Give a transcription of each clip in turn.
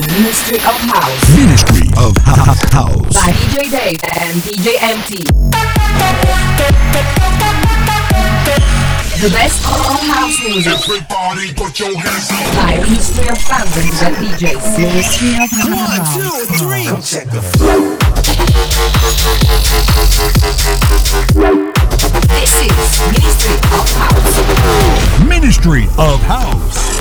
to Ministry of House Ministry of House. by DJ Dave and DJ MT. The best of all house music Everybody put your hands up. by Ministry of Founders and DJs. Ministry of House. This is Ministry of House. Ministry of House.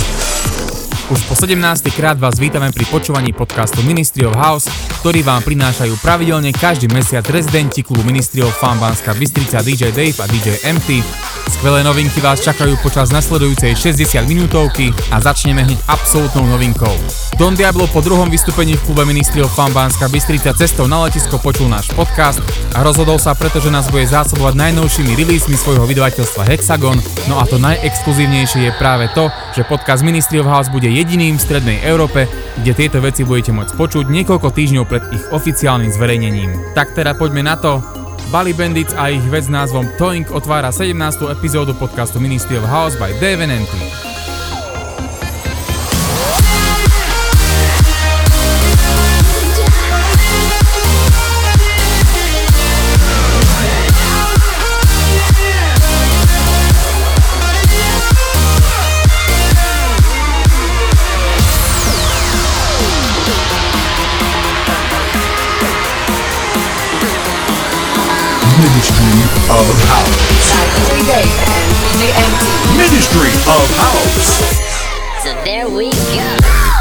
Už po 17. krát vás vítame pri počúvaní podcastu Ministry of House, ktorý vám prinášajú pravidelne každý mesiac rezidenti klubu Ministry of Fun Banská Bystrica DJ Dave a DJ MT. Skvelé novinky vás čakajú počas nasledujúcej 60 minútovky a začneme hneď absolútnou novinkou. Don Diablo po druhom vystúpení v klube Ministry of Fun Banská Bystrica cestou na letisko počul náš podcast a rozhodol sa preto, že nás bude zásobovať najnovšími releasemi svojho vydavateľstva Hexagon, no a to najexkluzívnejšie je práve to, že podcast Ministry of House bude jediným v strednej Európe, kde tieto veci budete môcť počuť niekoľko týždňov pred ich oficiálnym zverejnením. Tak teda poďme na to. Bali Bandits a ich vec s názvom Toing otvára 17. epizódu podcastu Ministry of House by Dave and MT. of House. By DJ Dave and DJ MT. Ministry of House. So there we go.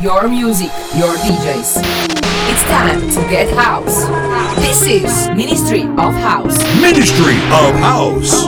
Your music, your DJs. It's time to get house. This is Ministry of House. Ministry of House.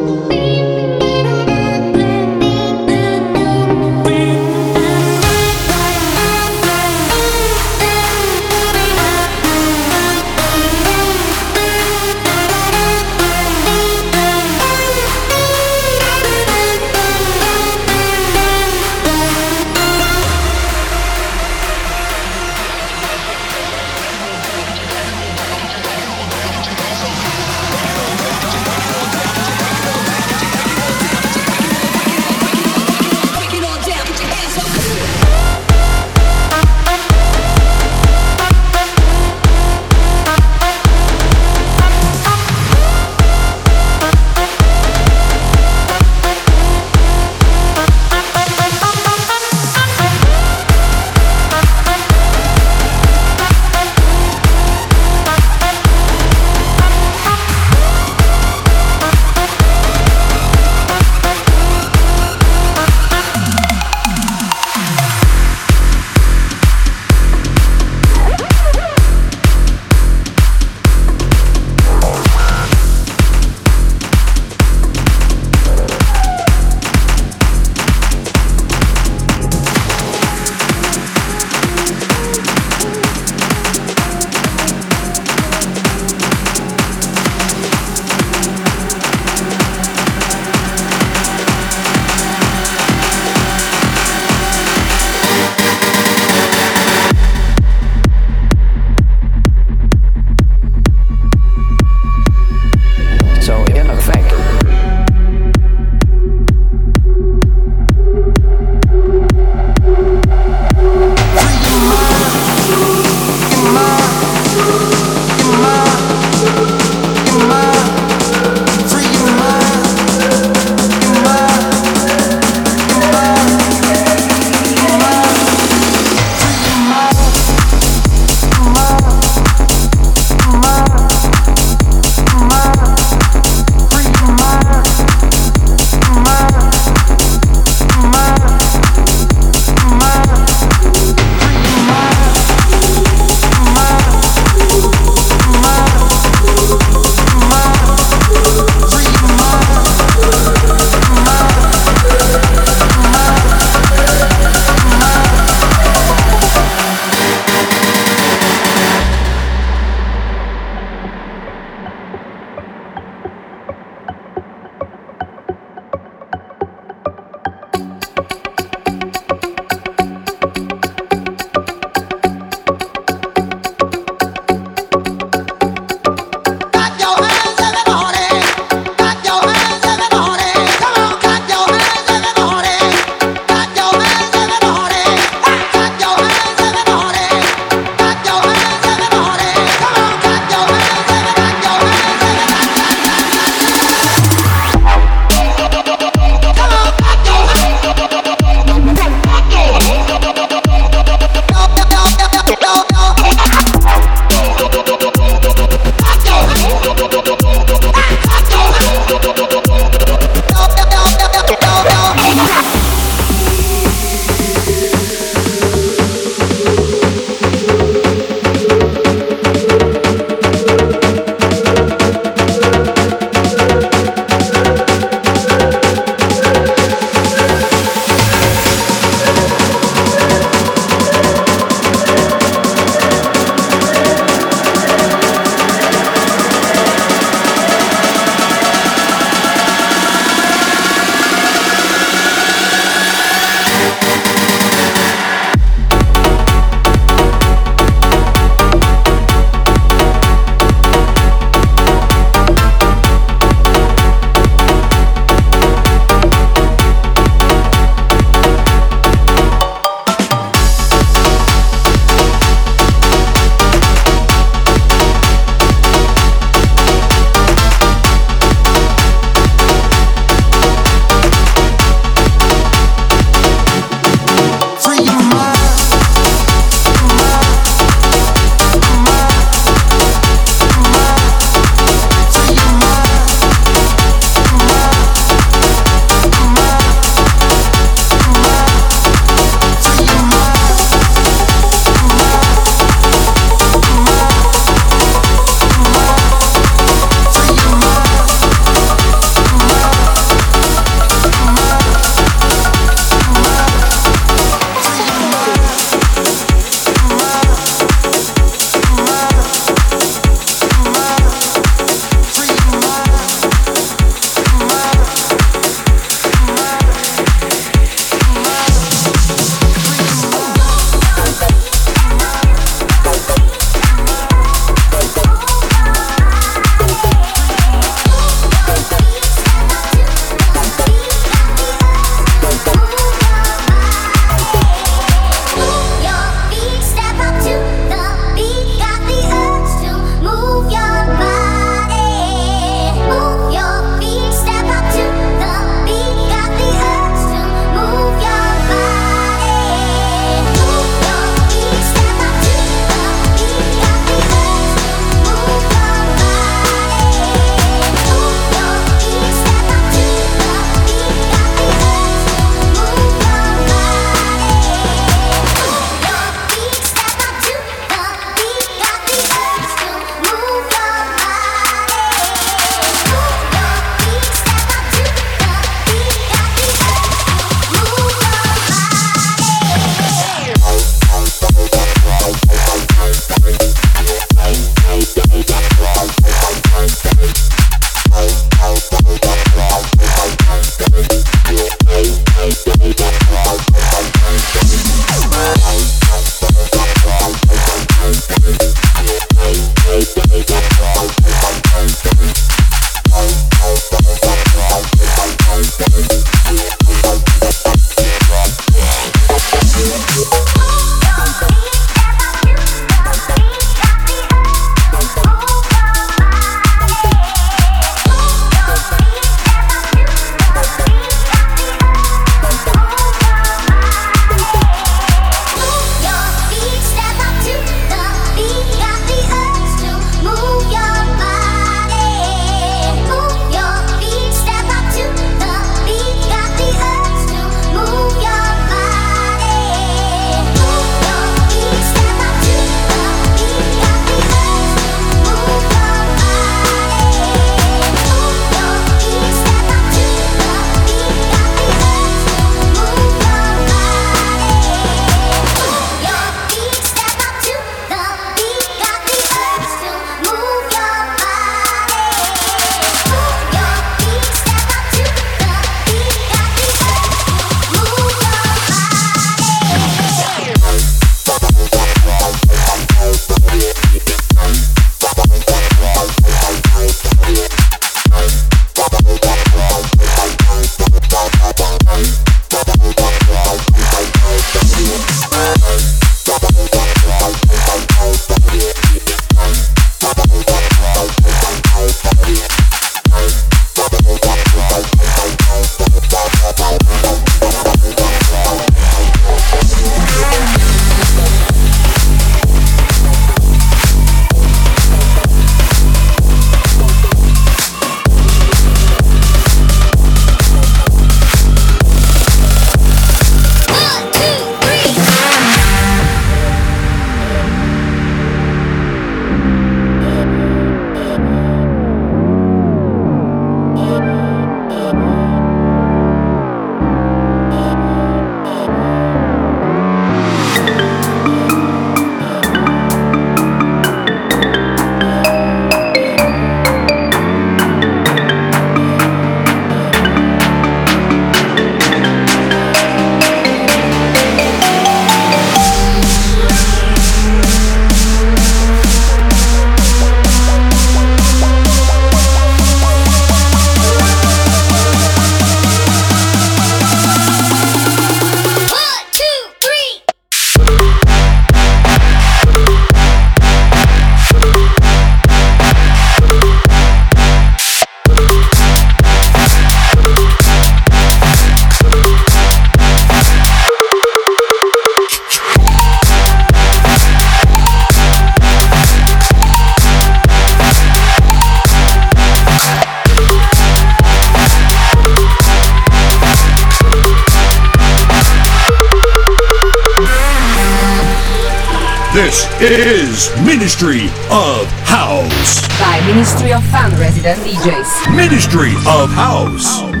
Is Ministry of House. By Ministry of Fun Resident DJs. Ministry of House.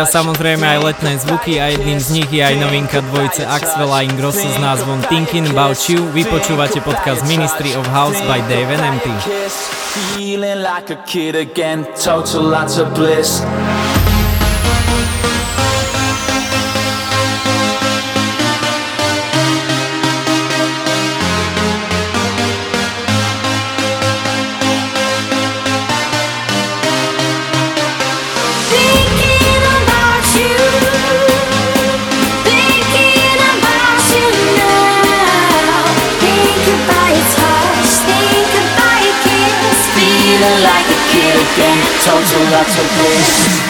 Patria samozrejme aj letné zvuky a jedným z nich je aj novinka dvojice Axwell a Ingrosso s názvom Thinking About You. Vy podcast Ministry of House by Dave and MT. Feeling like a kid again, total lots of bliss. Total lots of bliss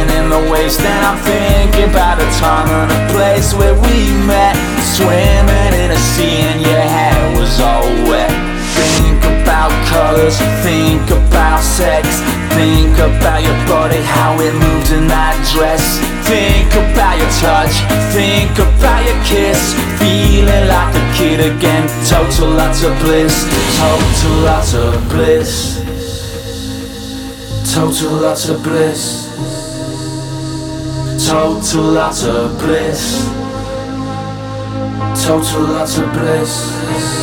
time and a place where we met. Swimming in a sea and your hair was all wet. Think about colors, think about sex. Think about your body, how it moved in that dress. Think about your touch, think about your kiss. Feeling like a kid again, total lots of bliss. Total lots of bliss. Total lots of bliss Total of bliss. Total of bliss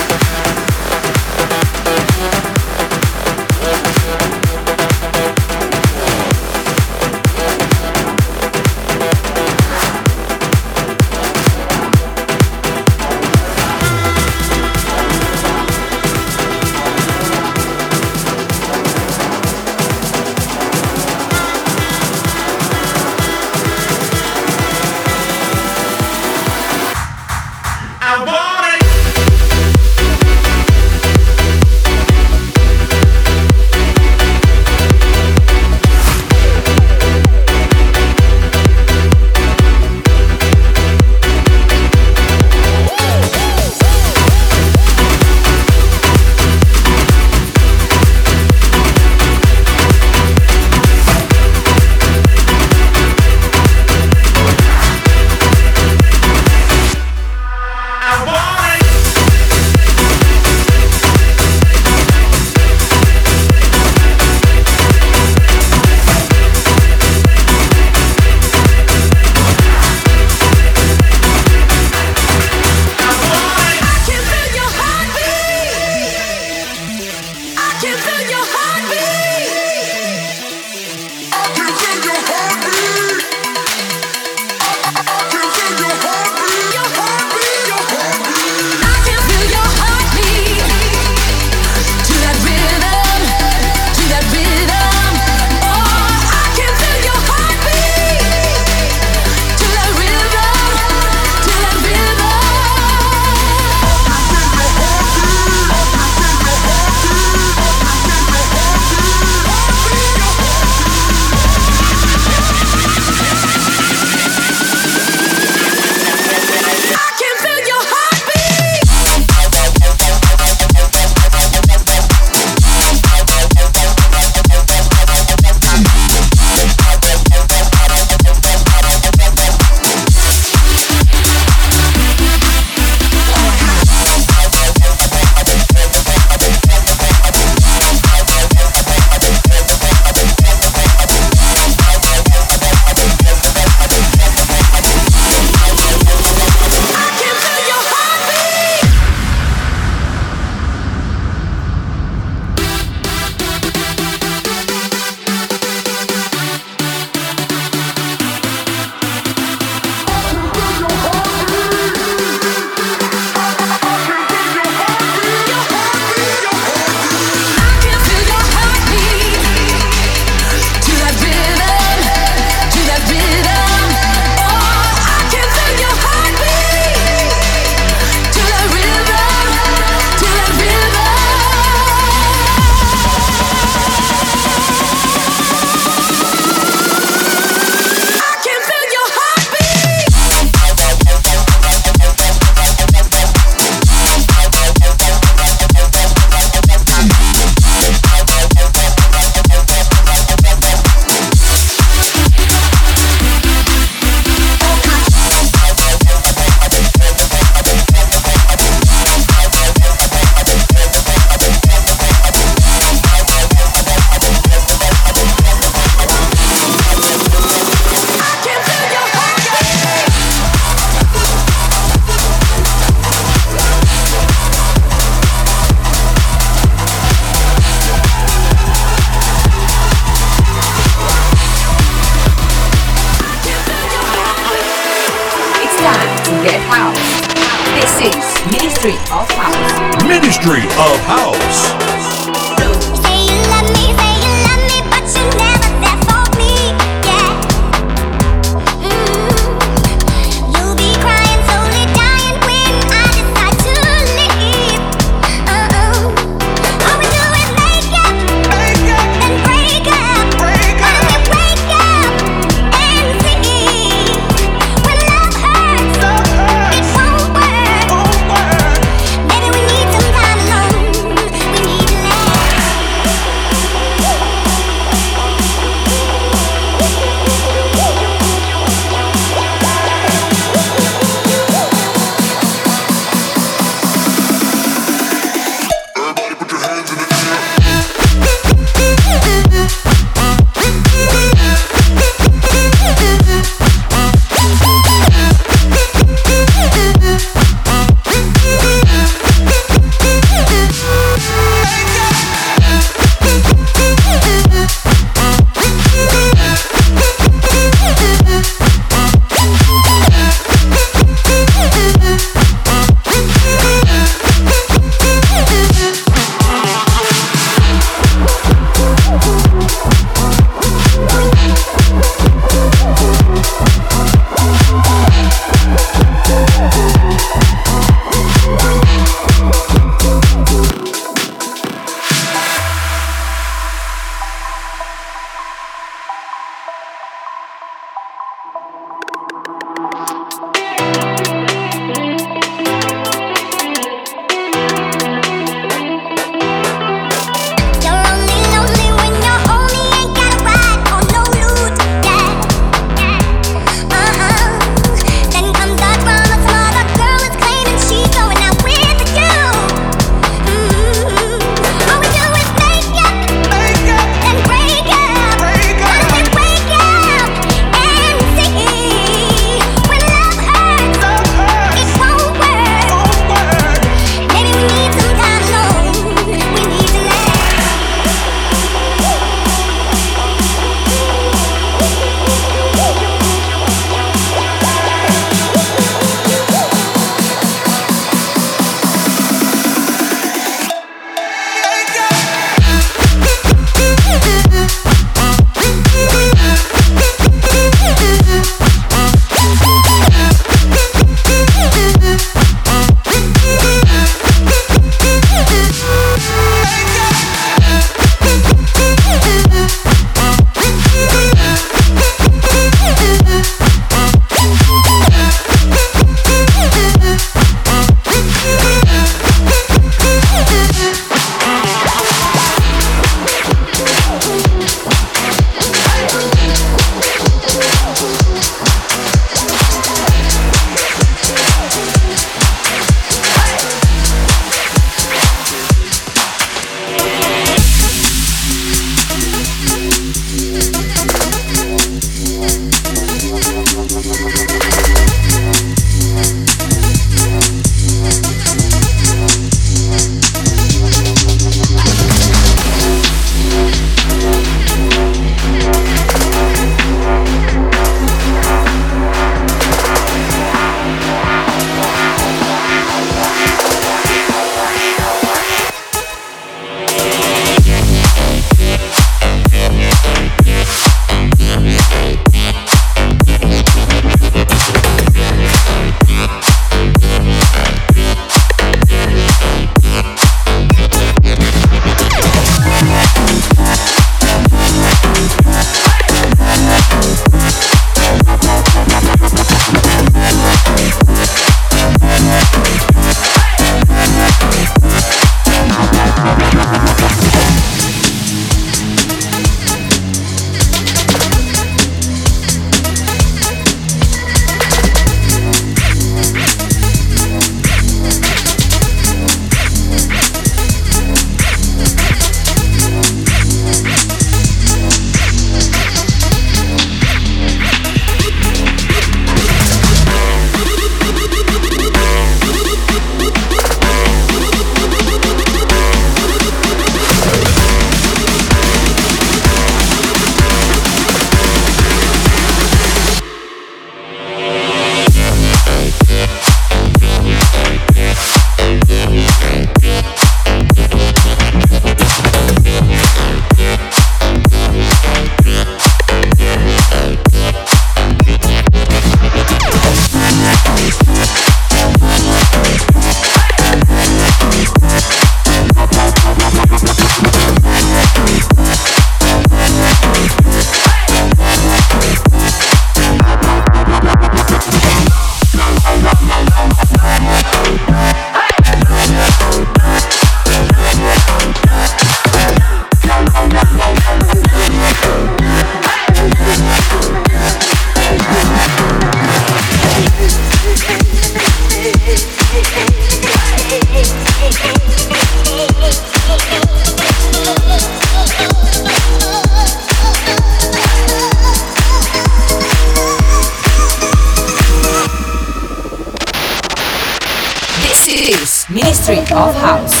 of House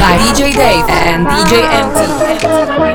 by DJ Dave and DJ MT.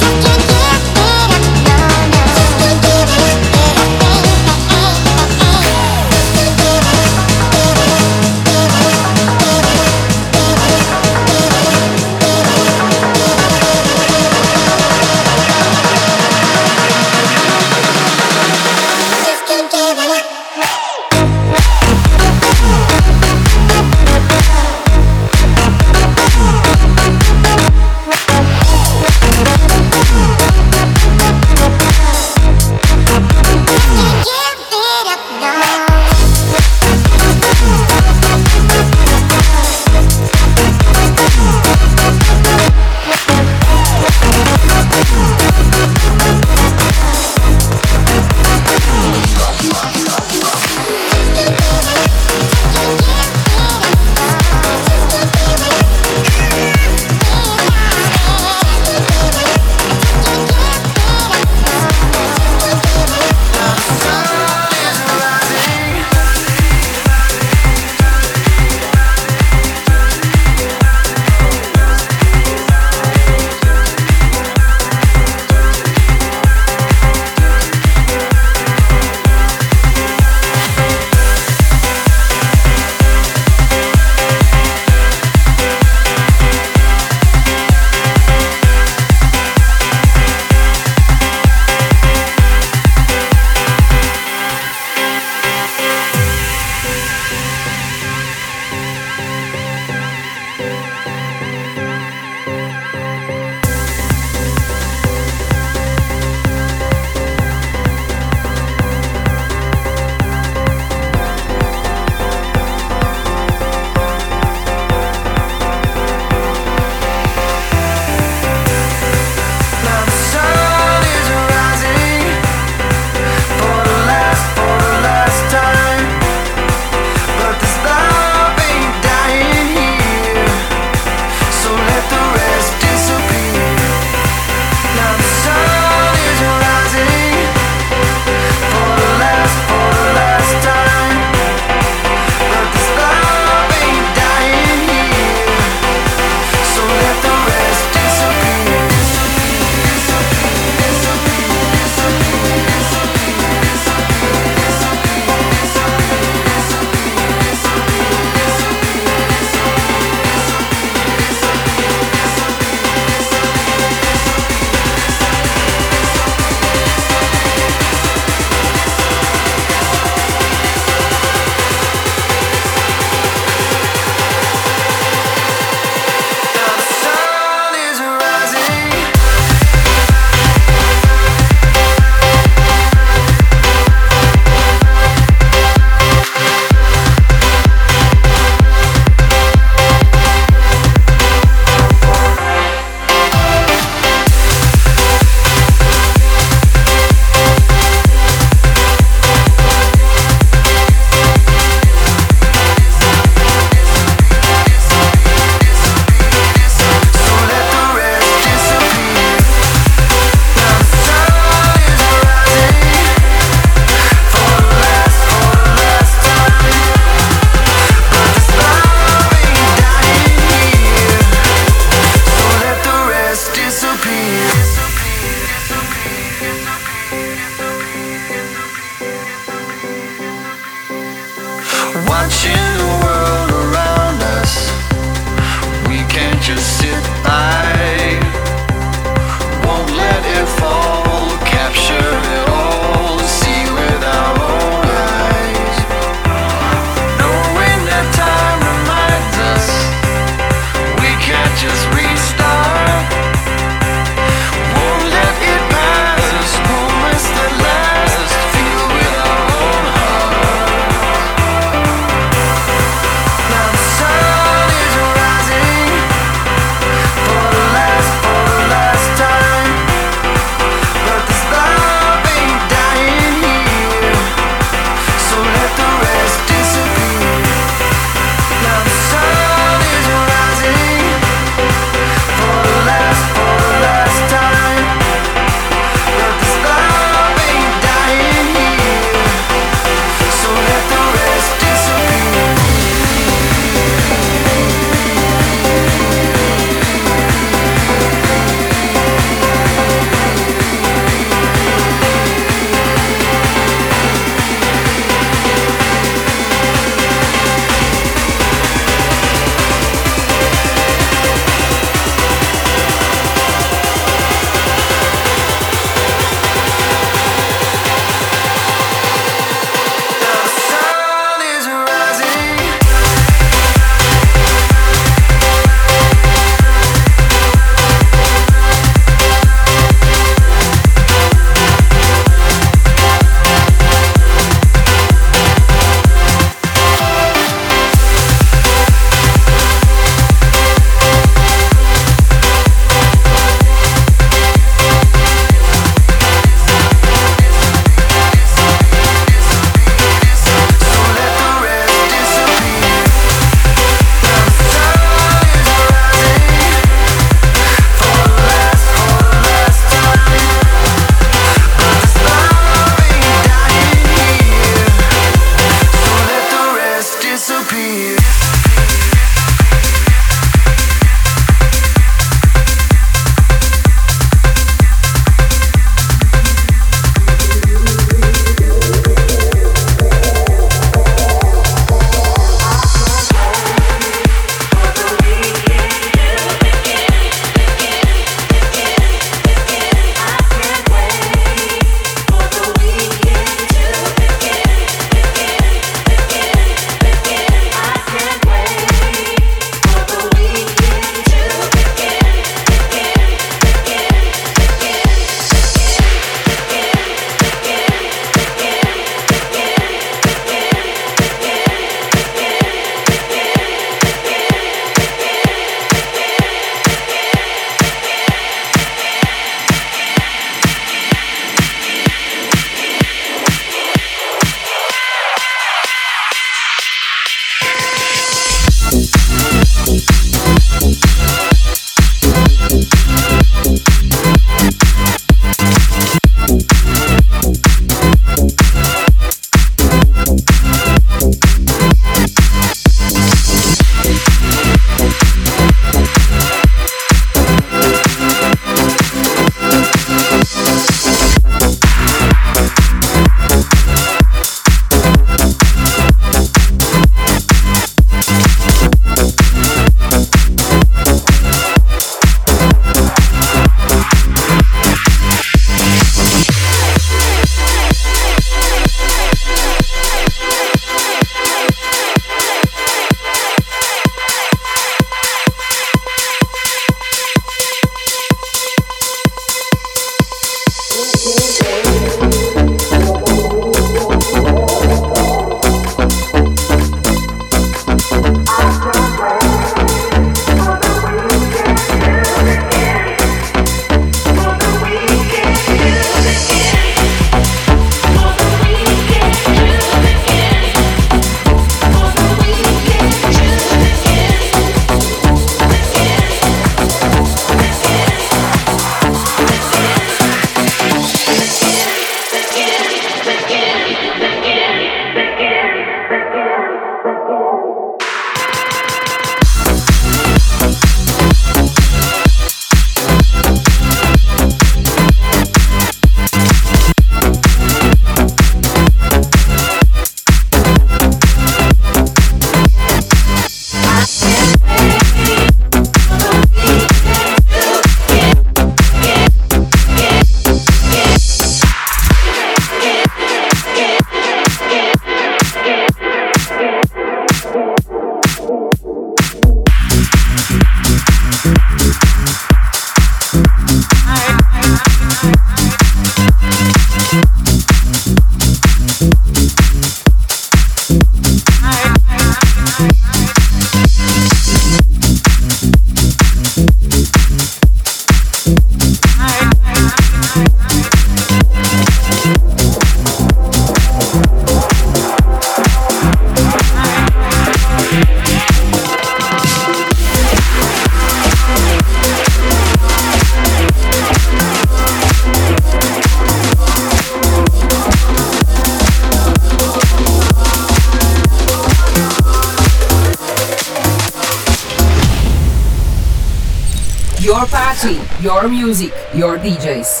music, your DJs.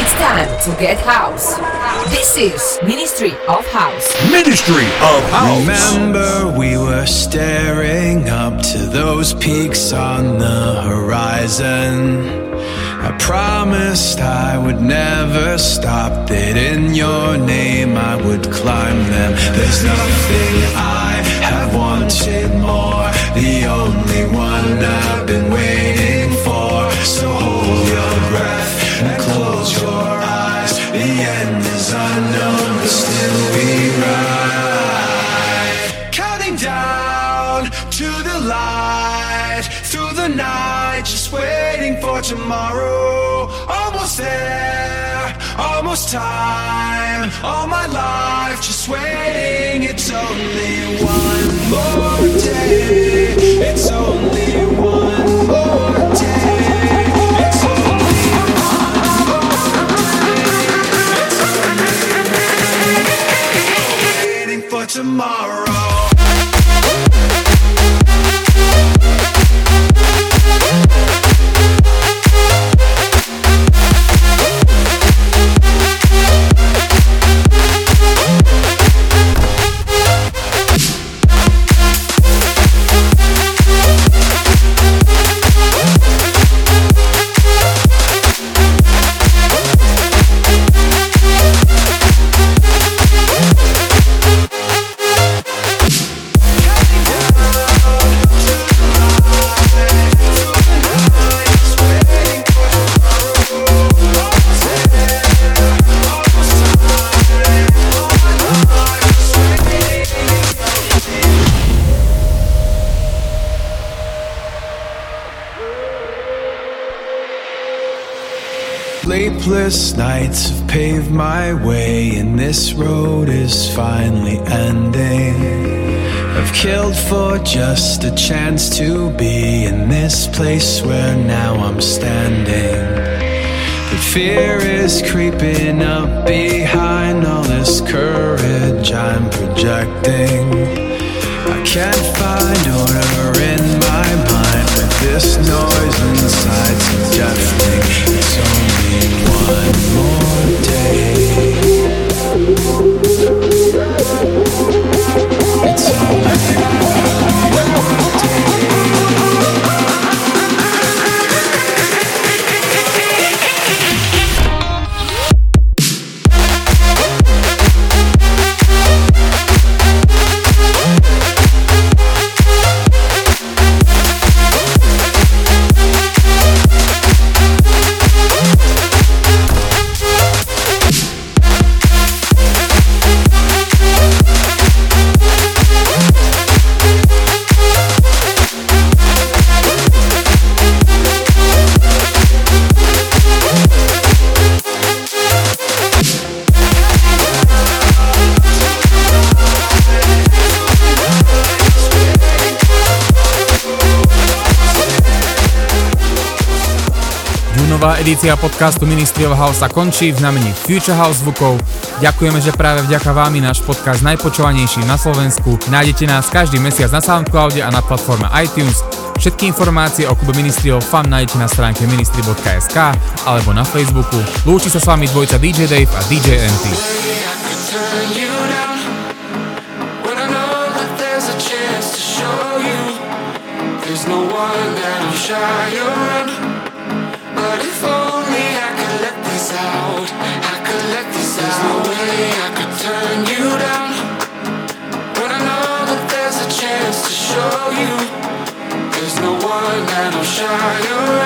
It's time to get house. This is Ministry of House. Ministry of House. Remember, we were staring up to those peaks on the horizon. I promised I would never stop, that in your name I would climb them. There's nothing I time. All my life, just waiting. It's only one more day. It's only one more day. It's only waiting for tomorrow. Nights have paved my way, and this road is finally ending. I've killed for just a chance to be in this place where now I'm standing. The fear is creeping up behind all this courage I'm projecting. I can't find order in my mind, but this noise inside's edícia podcastu Ministry of House sa končí v znamení Future House zvukov. Ďakujeme, že práve vďaka vám je náš podcast najpočúvanejší na Slovensku. Nájdete nás každý mesiac na Soundcloude a na platforme iTunes. Všetky informácie o klube Ministry of Fun nájdete na stránke ministry.sk alebo na Facebooku. Lúči sa s vami dvojca DJ Dave a DJ MT. there's no one that I'm shy. There's no way I can turn you down, but I know that there's a chance to show you. There's no one that I'm shy